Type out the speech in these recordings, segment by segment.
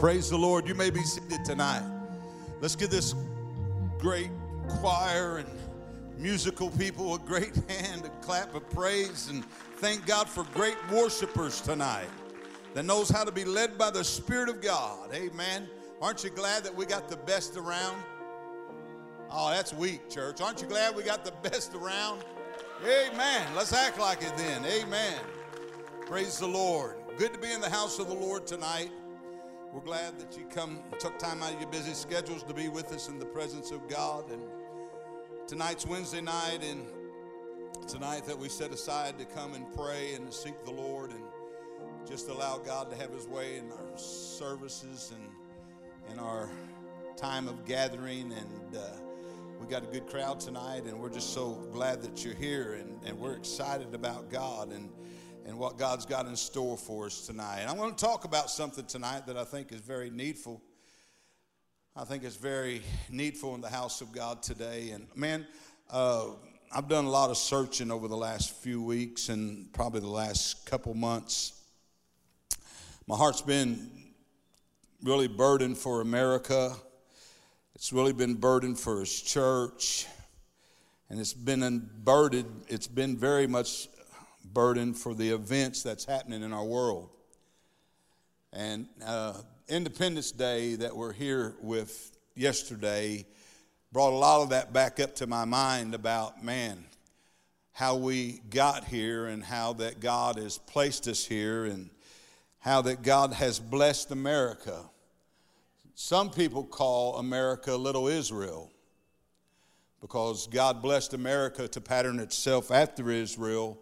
Praise the Lord. You may be seated tonight. Let's give this great choir and musical people a great hand, a clap of praise, and thank God for great worshipers tonight that knows how to be led by the Spirit of God. Amen. Aren't you glad that we got the best around? Oh, that's weak, church. Aren't you glad we got the best around? Amen. Let's act like it then. Amen. Praise the Lord. Good to be in the house of the Lord tonight. We're glad that you come took time out of your busy schedules to be with us in the presence of God. And tonight's Wednesday night, and tonight that we set aside to come and pray and to seek the Lord and just allow God to have His way in our services and in our time of gathering. And uh, we got a good crowd tonight, and we're just so glad that you're here, and, and we're excited about God and and what God's got in store for us tonight. And I want to talk about something tonight that I think is very needful. I think it's very needful in the house of God today. And man, uh, I've done a lot of searching over the last few weeks and probably the last couple months. My heart's been really burdened for America. It's really been burdened for His church, and it's been burdened. It's been very much burden for the events that's happening in our world. And uh, Independence Day that we're here with yesterday brought a lot of that back up to my mind about, man, how we got here and how that God has placed us here and how that God has blessed America. Some people call America Little Israel because God blessed America to pattern itself after Israel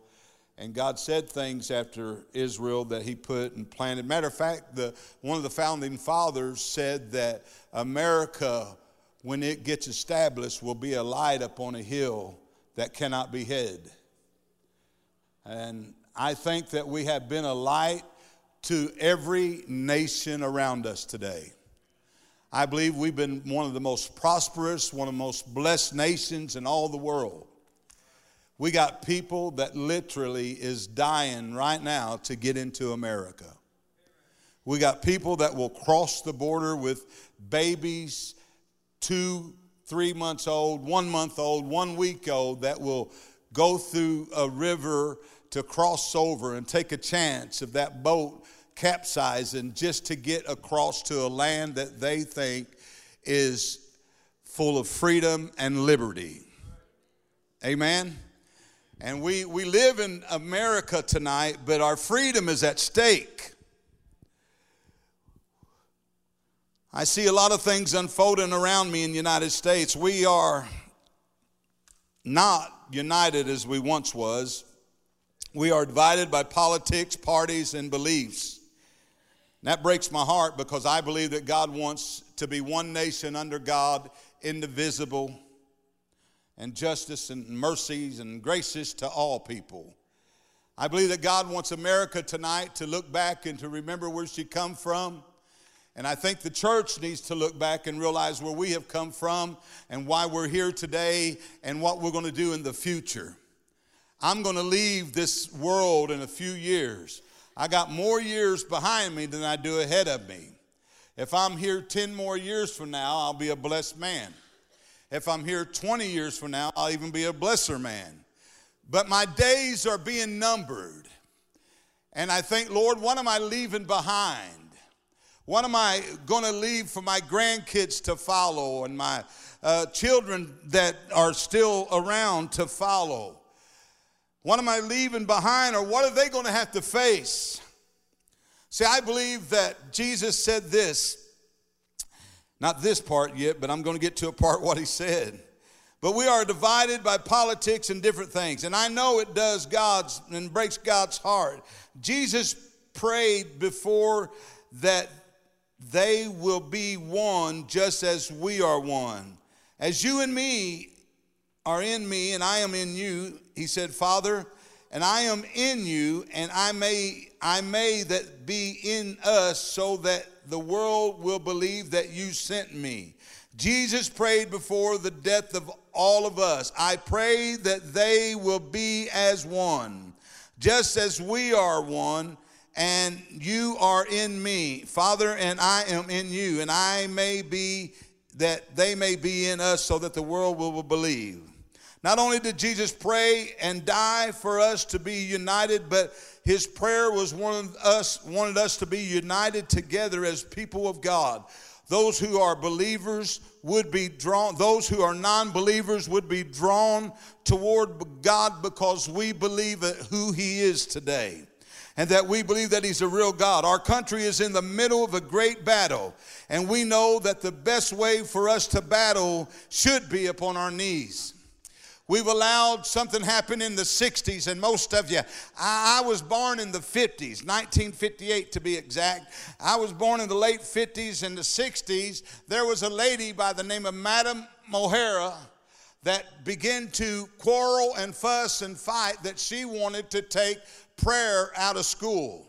and God said things after Israel that He put and planted. Matter of fact, the, one of the founding fathers said that America, when it gets established, will be a light upon a hill that cannot be hid. And I think that we have been a light to every nation around us today. I believe we've been one of the most prosperous, one of the most blessed nations in all the world. We got people that literally is dying right now to get into America. We got people that will cross the border with babies, two, three months old, one month old, one week old, that will go through a river to cross over and take a chance of that boat capsizing just to get across to a land that they think is full of freedom and liberty. Amen? And we, we live in America tonight, but our freedom is at stake. I see a lot of things unfolding around me in the United States. We are not united as we once was. We are divided by politics, parties, and beliefs. And that breaks my heart because I believe that God wants to be one nation under God, indivisible and justice and mercies and graces to all people. I believe that God wants America tonight to look back and to remember where she come from. And I think the church needs to look back and realize where we have come from and why we're here today and what we're going to do in the future. I'm going to leave this world in a few years. I got more years behind me than I do ahead of me. If I'm here 10 more years from now, I'll be a blessed man. If I'm here 20 years from now, I'll even be a blesser man. But my days are being numbered. And I think, Lord, what am I leaving behind? What am I going to leave for my grandkids to follow and my uh, children that are still around to follow? What am I leaving behind, or what are they going to have to face? See, I believe that Jesus said this not this part yet, but I'm going to get to a part what he said. But we are divided by politics and different things. And I know it does God's and breaks God's heart. Jesus prayed before that they will be one just as we are one. As you and me are in me and I am in you, he said, Father, and I am in you, and I may I may that be in us so that the world will believe that you sent me. Jesus prayed before the death of all of us. I pray that they will be as one, just as we are one, and you are in me, Father, and I am in you, and I may be that they may be in us so that the world will believe. Not only did Jesus pray and die for us to be united, but his prayer was wanted us, wanted us to be united together as people of God. Those who are believers would be drawn, those who are non believers would be drawn toward God because we believe who He is today and that we believe that He's a real God. Our country is in the middle of a great battle, and we know that the best way for us to battle should be upon our knees. We've allowed something happen in the 60s, and most of you, I, I, was born in the 50s, 1958 to be exact. I was born in the late 50s and the 60s. There was a lady by the name of Madam O'Hara that began to quarrel and fuss and fight that she wanted to take prayer out of school.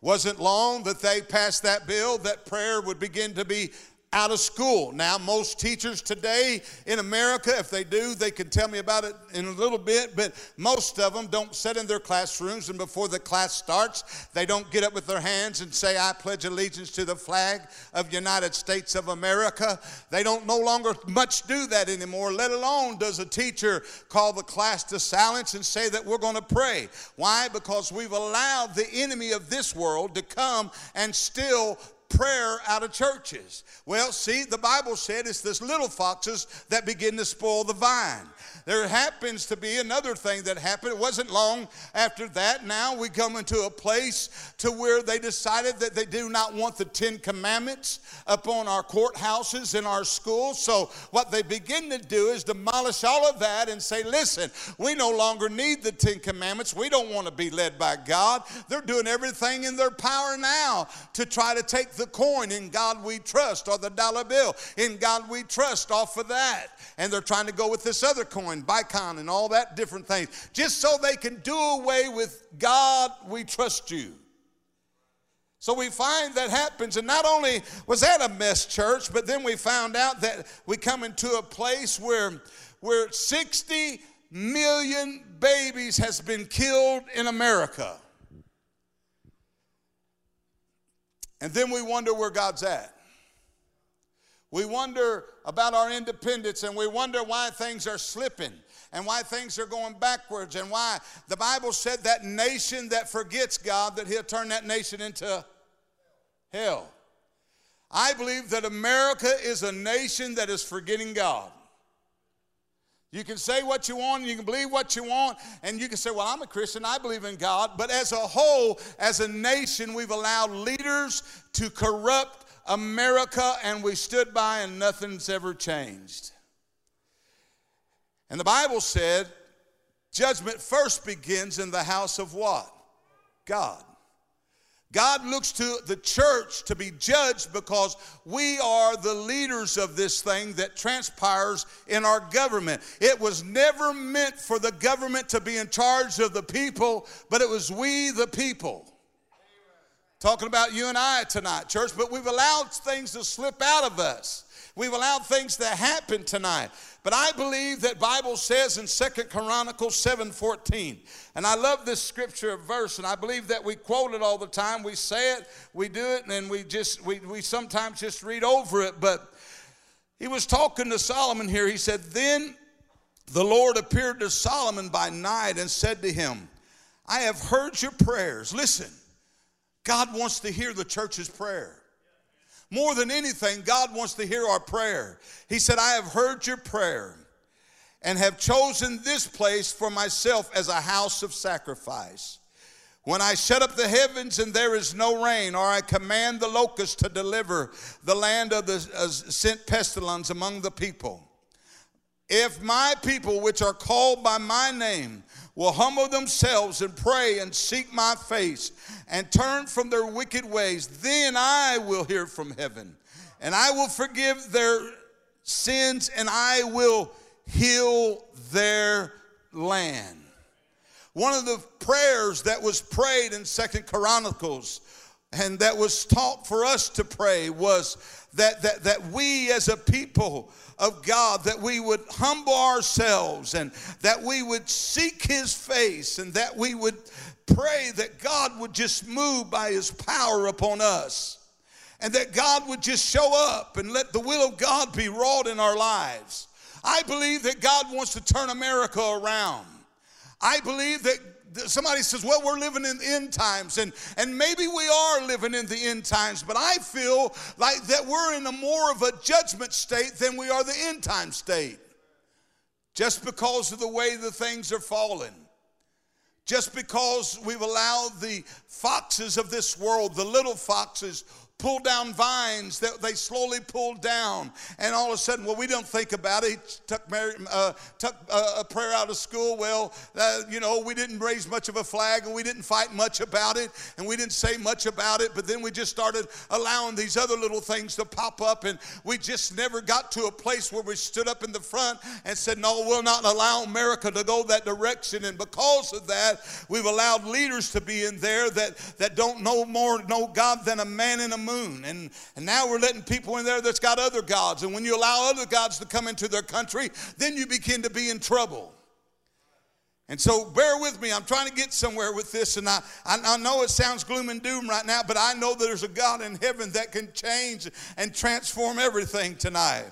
Wasn't long that they passed that bill that prayer would begin to be out of school. Now, most teachers today in America, if they do, they can tell me about it in a little bit, but most of them don't sit in their classrooms and before the class starts, they don't get up with their hands and say, I pledge allegiance to the flag of United States of America. They don't no longer much do that anymore, let alone does a teacher call the class to silence and say that we're going to pray. Why? Because we've allowed the enemy of this world to come and still prayer out of churches. Well, see, the Bible said it's this little foxes that begin to spoil the vine. There happens to be another thing that happened. It wasn't long after that. Now we come into a place to where they decided that they do not want the Ten Commandments upon our courthouses and our schools. So what they begin to do is demolish all of that and say, listen, we no longer need the Ten Commandments. We don't want to be led by God. They're doing everything in their power now to try to take the coin in God we trust or the dollar bill in God we trust off of that. And they're trying to go with this other coin Bitcoin and all that different things, just so they can do away with God, we trust you. So we find that happens. And not only was that a mess church, but then we found out that we come into a place where, where 60 million babies has been killed in America. And then we wonder where God's at. We wonder about our independence and we wonder why things are slipping and why things are going backwards and why the Bible said that nation that forgets God, that He'll turn that nation into hell. I believe that America is a nation that is forgetting God. You can say what you want, you can believe what you want, and you can say, Well, I'm a Christian, I believe in God. But as a whole, as a nation, we've allowed leaders to corrupt America and we stood by and nothing's ever changed. And the Bible said judgment first begins in the house of what? God. God looks to the church to be judged because we are the leaders of this thing that transpires in our government. It was never meant for the government to be in charge of the people, but it was we, the people. Talking about you and I tonight, church, but we've allowed things to slip out of us. We've allowed things to happen tonight. But I believe that Bible says in Second Chronicles 7:14. And I love this scripture verse, and I believe that we quote it all the time. We say it, we do it, and we just we, we sometimes just read over it. But he was talking to Solomon here. He said, Then the Lord appeared to Solomon by night and said to him, I have heard your prayers. Listen. God wants to hear the church's prayer. More than anything, God wants to hear our prayer. He said, I have heard your prayer and have chosen this place for myself as a house of sacrifice. When I shut up the heavens and there is no rain, or I command the locusts to deliver the land of the uh, sent pestilence among the people. If my people, which are called by my name, will humble themselves and pray and seek my face and turn from their wicked ways, then I will hear from heaven and I will forgive their sins and I will heal their land. One of the prayers that was prayed in Second Chronicles and that was taught for us to pray was that, that, that we as a people of God, that we would humble ourselves and that we would seek his face and that we would pray that God would just move by his power upon us and that God would just show up and let the will of God be wrought in our lives. I believe that God wants to turn America around. I believe that somebody says, well, we're living in the end times, and, and maybe we are living in the end times, but I feel like that we're in a more of a judgment state than we are the end time state. Just because of the way the things are falling. Just because we've allowed the foxes of this world, the little foxes, pull down vines that they slowly pulled down. And all of a sudden, well, we don't think about it. He took, Mary, uh, took uh, a prayer out of school. Well, uh, you know, we didn't raise much of a flag and we didn't fight much about it and we didn't say much about it. But then we just started allowing these other little things to pop up and we just never got to a place where we stood up in the front and said, no, we'll not allow America to go that direction. And because of that, we've allowed leaders to be in there that, that don't know more know God than a man in a moon. And, and now we're letting people in there that's got other gods. And when you allow other gods to come into their country, then you begin to be in trouble. And so bear with me. I'm trying to get somewhere with this. And I, I, I, know it sounds gloom and doom right now, but I know there's a God in heaven that can change and transform everything tonight.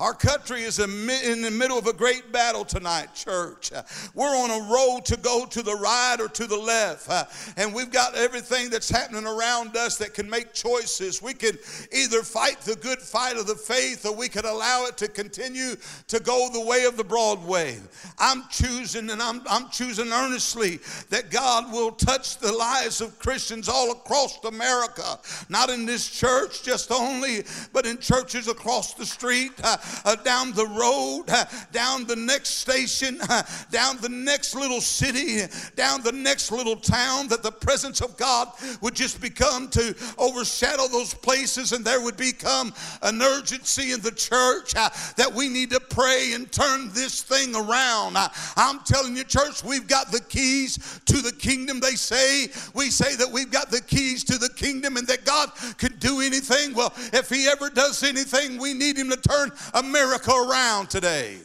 Our country is in the middle of a great battle tonight, church. We're on a road to go to the right or to the left. And we've got everything that's happening around us that can make choices. We could either fight the good fight of the faith or we could allow it to continue to go the way of the broad way. I'm choosing and I'm, I'm choosing earnestly that God will touch the lives of Christians all across America. Not in this church just only, but in churches across the street uh, down the road, uh, down the next station, uh, down the next little city, down the next little town, that the presence of God would just become to overshadow those places and there would become an urgency in the church uh, that we need to pray and turn this thing around. Uh, I'm telling you, church, we've got the keys to the kingdom. They say, we say that we've got the keys to the kingdom and that God can do anything. Well, if He ever does anything, we need Him to turn America around today.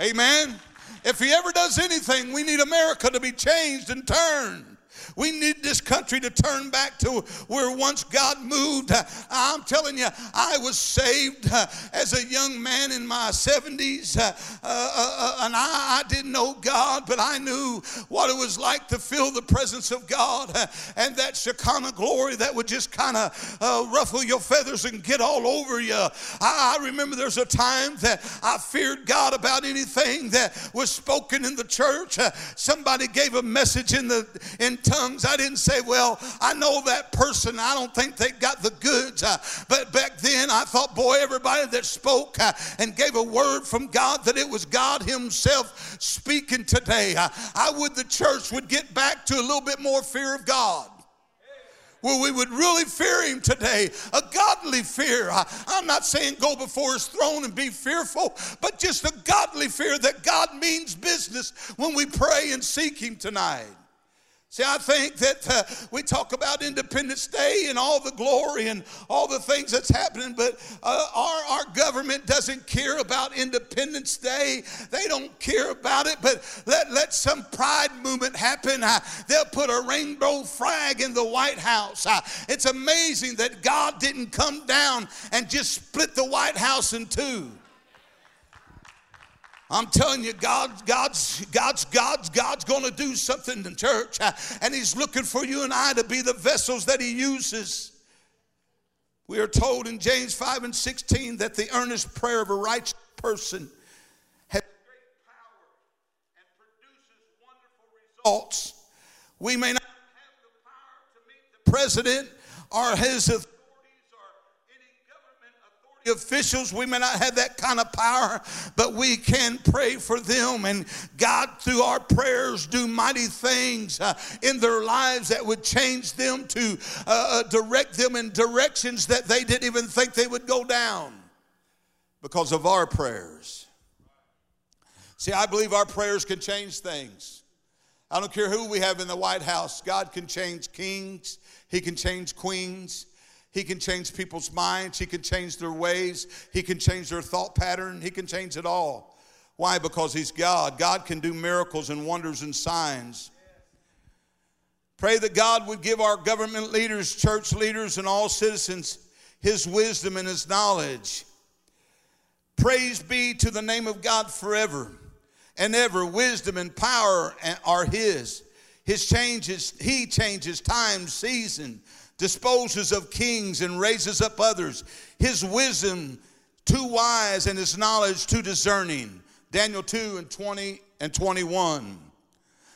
Amen. If he ever does anything, we need America to be changed and turned. We need this country to turn back to where once God moved. I'm telling you, I was saved uh, as a young man in my 70s, uh, uh, and I, didn't know God, but I knew what it was like to feel the presence of God and that Shekinah glory that would just kind of ruffle your feathers and get all over you. I, I remember there's a time that I feared God about anything that was spoken in the church. somebody gave a message in the in tongues tongues. I didn't say, well, I know that person. I don't think they got the goods. Uh, but back then, I thought, boy, everybody that spoke uh, and gave a word from God, that it was God Himself speaking today. Uh, I would the church would get back to a little bit more fear of God where we would really fear him today a godly fear I, am not saying go before his throne and be fearful but just a godly fear that god means business when we pray and seek him tonight See, I think that uh, we talk about Independence Day and all the glory and all the things that's happening, but uh, our, our government doesn't care about Independence Day. They don't care about it, but let, let some pride movement happen. Uh, they'll put a rainbow flag in the White House. Uh, it's amazing that God didn't come down and just split the White House in two. I'm telling you, God, God's, God's, God's, God's going to do something in church, uh, and He's looking for you and I to be the vessels that He uses. We are told in James 5 and 16 that the earnest prayer of a righteous person has great power and produces wonderful results. We may not have the power to meet the president or his officials, we may not have that kind of power, but we can pray for them. And God, through our prayers, do mighty things uh, in their lives that would change them to uh, uh, direct them in directions that they didn't even think they would go down because of our prayers. See, I believe our prayers can change things. I don't care who we have in the White House, God can change kings, He can change queens. He can change people's minds. He can change their ways. He can change their thought pattern. He can change it all. Why? Because He's God. God can do miracles and wonders and signs. Pray that God would give our government leaders, church leaders, and all citizens His wisdom and His knowledge. Praise be to the name of God forever and ever. Wisdom and power are His. His changes, He changes time, season, disposes of kings, and raises up others. His wisdom too wise and His knowledge too discerning. Daniel 2 and 20 and 21.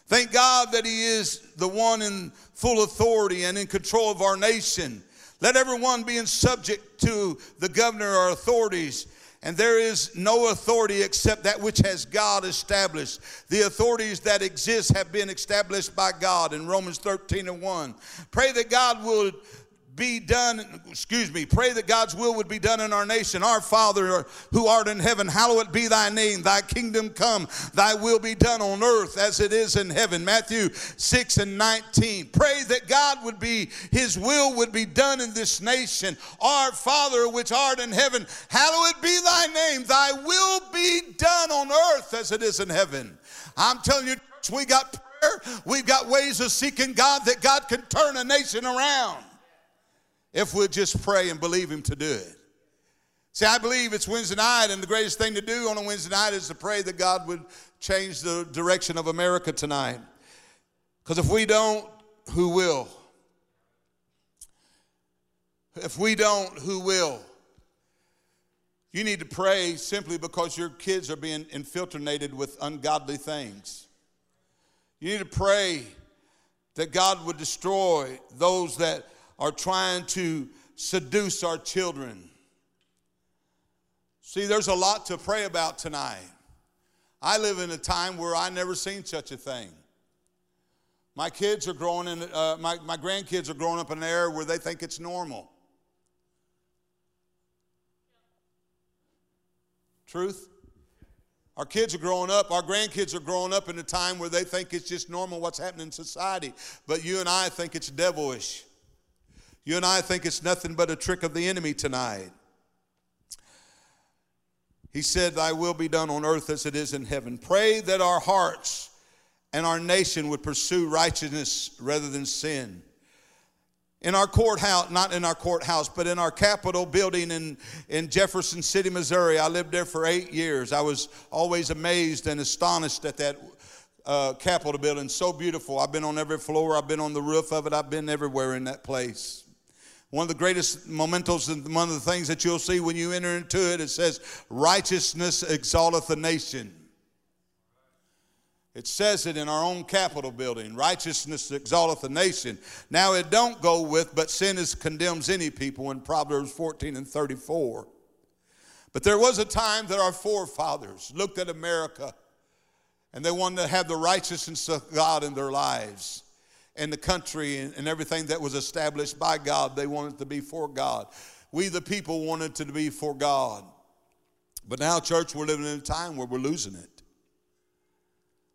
Thank God that He is the one in full authority and in control of our nation. Let everyone be in subject to the governor or authorities. And there is no authority except that which has God established. The authorities that exist have been established by God in Romans 13 and 1. Pray that God would be done, excuse me, pray that God's will would be done in our nation. Our Father who art in heaven, hallowed be thy name. Thy kingdom come, thy will be done on earth as it is in heaven. Matthew 6 and 19. Pray that God would be, his will would be done in this nation. Our Father which art in heaven, hallowed be thy name. Thy will be done on earth as it is in heaven. I'm telling you, we got prayer, we've got ways of seeking God that God can turn a nation around if we'll just pray and believe Him to do it. See, I believe it's Wednesday night, and the greatest thing to do on a Wednesday night is to pray that God would change the direction of America tonight. Because if we don't, who will? If we don't, who will? You need to pray simply because your kids are being infiltrated with ungodly things. You need to pray that God would destroy those that are trying to seduce our children. See, there's a lot to pray about tonight. I live in a time where I never seen such a thing. My kids are growing in, uh, my, my grandkids are growing up in an era where they think it's normal. Truth? Our kids are growing up, our grandkids are growing up in a time where they think it's just normal what's happening in society. But you and I think it's devilish. You and I think it's nothing but a trick of the enemy tonight. He said, Thy will be done on earth as it is in heaven. Pray that our hearts and our nation would pursue righteousness rather than sin. In our courthouse, not in our courthouse, but in our Capitol building in, in Jefferson City, Missouri, I lived there for eight years. I was always amazed and astonished at that uh, Capitol building. So beautiful. I've been on every floor, I've been on the roof of it, I've been everywhere in that place. One of the greatest mementos and one of the things that you'll see when you enter into it, it says, Righteousness exalteth a nation. It says it in our own Capitol building. Righteousness exalteth a nation. Now it don't go with, but sin is condemns any people in Proverbs 14 and 34. But there was a time that our forefathers looked at America and they wanted to have the righteousness of God in their lives and the country and, and everything that was established by God. They wanted to be for God. We, the people, wanted to be for God. But now, church, we're living in a time where we're losing it.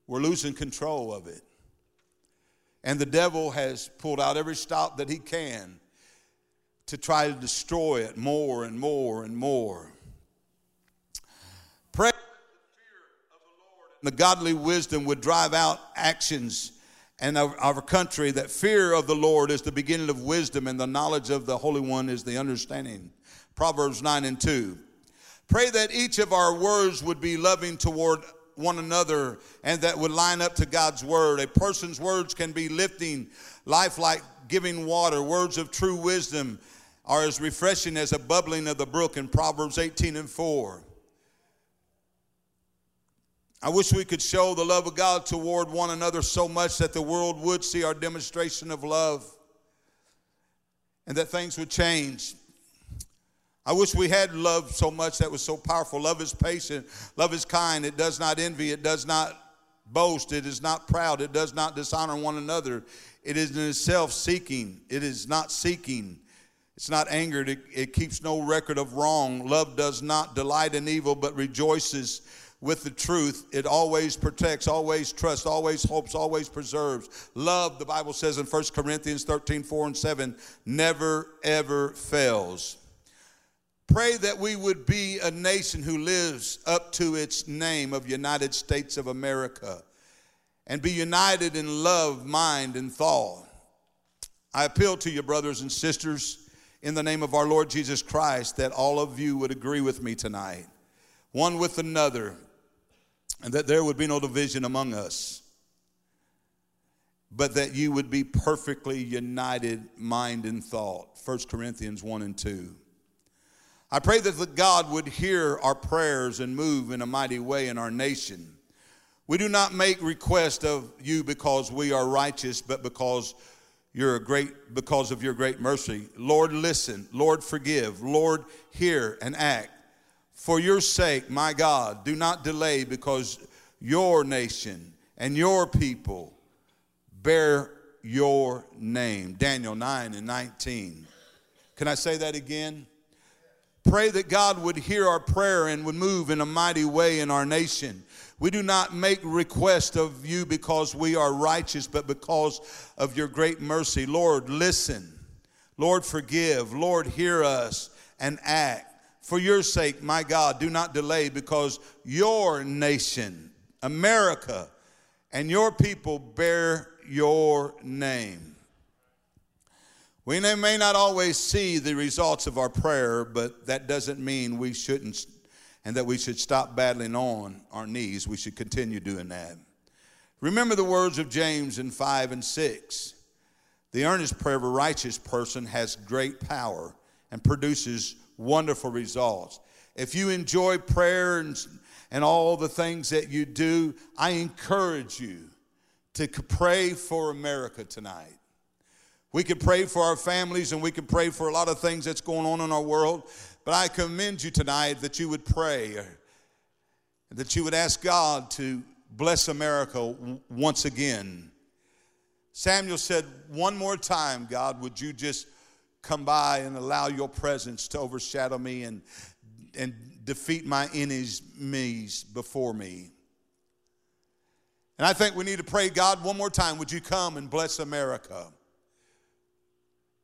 We're losing control of it. And the devil has pulled out every stop that he can to try to destroy it more and more and more. Pray the fear of the Lord and the godly wisdom would drive out actions and of our country that fear of the Lord is the beginning of wisdom and the knowledge of the Holy One is the understanding. Proverbs 9 and 2. Pray that each of our words would be loving toward one another and that would line up to God's word. A person's words can be lifting, life like giving water. Words of true wisdom are as refreshing as a bubbling of the brook in Proverbs 18 and 4. I wish we could show the love of God toward one another so much that the world would see our demonstration of love and that things would change. I wish we had love so much that was so powerful. Love is patient, love is kind, it does not envy, it does not boast, it is not proud, it does not dishonor one another, it is in itself seeking, it is not seeking. It's not angered. It, it keeps no record of wrong. Love does not delight in evil, but rejoices with the truth. It always protects, always trusts, always hopes, always preserves. Love, the Bible says in 1 Corinthians 13, 4 and 7, never ever fails. Pray that we would be a nation who lives up to its name of United States of America and be united in love, mind, and thought. I appeal to you, brothers and sisters, in the name of our Lord Jesus Christ, that all of you would agree with me tonight, one with another, and that there would be no division among us, but that you would be perfectly united, mind and thought. 1 Corinthians 1 and 2. I pray that God would hear our prayers and move in a mighty way in our nation. We do not make request of you because we are righteous, but because you're a great because of your great mercy. Lord, listen. Lord, forgive. Lord, hear and act. For your sake, my God, do not delay because your nation and your people bear your name. Daniel 9 and 19. Can I say that again? Pray that God would hear our prayer and would move in a mighty way in our nation. We do not make request of you because we are righteous, but because of your great mercy. Lord, listen. Lord, forgive. Lord, hear us and act. For your sake, my God, do not delay because your nation, America, and your people bear your name. We may not always see the results of our prayer, but that doesn't mean we shouldn't and that we should stop battling on our knees. We should continue doing that. Remember the words of James in 5 and 6. The earnest prayer of a righteous person has great power and produces wonderful results. If you enjoy prayer and, and all the things that you do, I encourage you to pray for America tonight. We could pray for our families and we could pray for a lot of things that's going on in our world. But I commend you tonight that you would pray, that you would ask God to bless America once again. Samuel said, One more time, God, would you just come by and allow your presence to overshadow me and, and defeat my enemies before me? And I think we need to pray, God, one more time, would you come and bless America?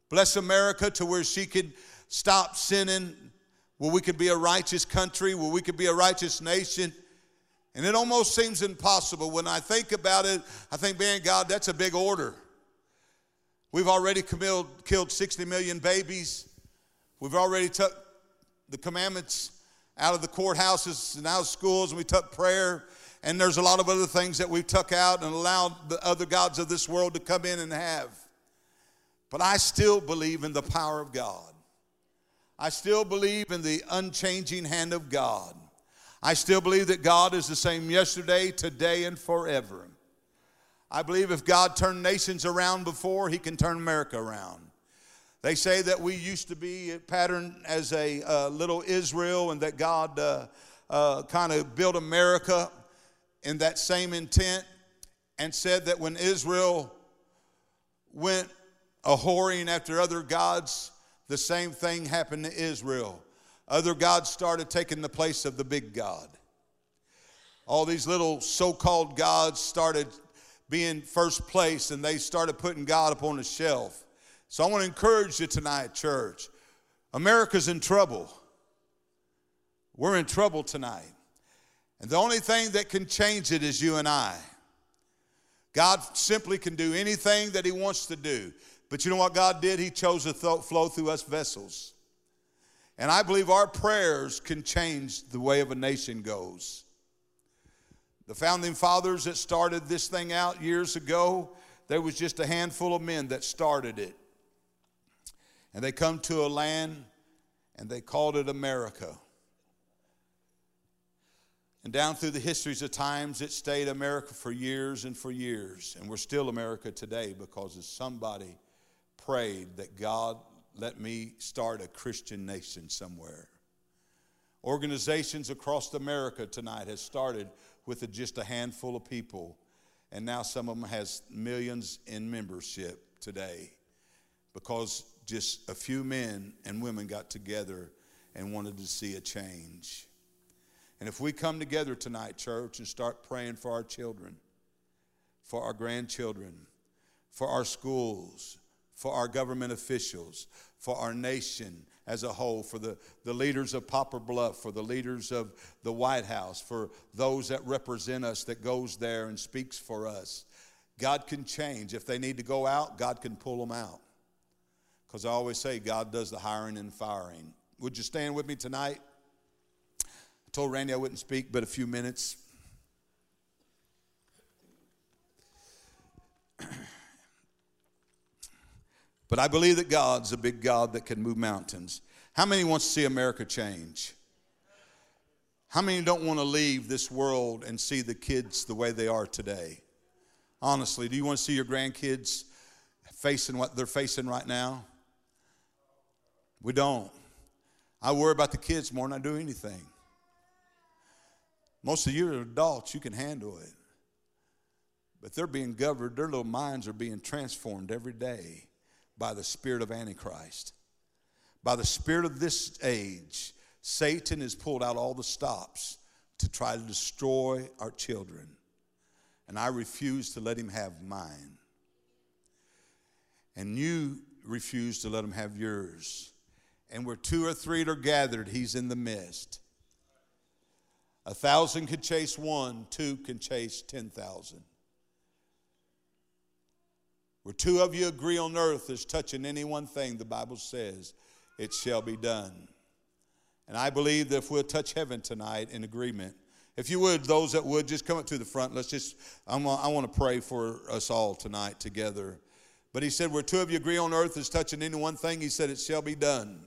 Bless America to where she could stop sinning, where we could be a righteous country, where we could be a righteous nation. And it almost seems impossible. When I think about it, I think, man, God, that's a big order. We've already killed, killed 60 million babies. We've already took the commandments out of the courthouses and out of schools, and we took prayer. And there's a lot of other things that we've took out and allowed the other gods of this world to come in and have. But I still believe in the power of God. I still believe in the unchanging hand of God. I still believe that God is the same yesterday, today, and forever. I believe if God turned nations around before, He can turn America around. They say that we used to be patterned as a uh, little Israel and that God uh, uh, kind of built America in that same intent and said that when Israel went a whoring after other gods, the same thing happened to Israel. Other gods started taking the place of the big God. All these little so called gods started being first place and they started putting God up on the shelf. So I want to encourage you tonight, church. America's in trouble. We're in trouble tonight. And the only thing that can change it is you and I. God simply can do anything that He wants to do. But you know what God did? He chose to th- flow through us vessels. And I believe our prayers can change the way of a nation goes. The founding fathers that started this thing out years ago, there was just a handful of men that started it. And they come to a land and they called it America. And down through the histories of times, it stayed America for years and for years. And we're still America today because somebody prayed that God let me start a Christian nation somewhere. Organizations across America tonight has started with just a handful of people, and now some of them has millions in membership today because just a few men and women got together and wanted to see a change. And if we come together tonight, church, and start praying for our children, for our grandchildren, for our schools, for our government officials, for our nation as a whole, for the, the leaders of Poplar Bluff, for the leaders of the White House, for those that represent us that goes there and speaks for us. God can change. If they need to go out, God can pull them out. Because I always say God does the hiring and firing. Would you stand with me tonight? I told Randy I wouldn't speak but a few minutes. But I believe that God's a big God that can move mountains. How many wants to see America change? How many don't want to leave this world and see the kids the way they are today? Honestly, do you want to see your grandkids facing what they're facing right now? We don't. I worry about the kids more than I do anything. Most of you are adults, you can handle it. But they're being governed, their little minds are being transformed every day by the spirit of Antichrist. By the spirit of this age, Satan has pulled out all the stops to try to destroy our children. And I refuse to let him have mine. And you refuse to let him have yours. And where two or three are gathered, he's in the midst. A thousand could chase one, two can chase 10,000. Where two of you agree on earth is touching any one thing, the Bible says, it shall be done. And I believe that if we'll touch heaven tonight in agreement, if you would, those that would, just come up to the front. Let's just, I'm, I want to pray for us all tonight together. But he said, Where two of you agree on earth is touching any one thing, he said, It shall be done.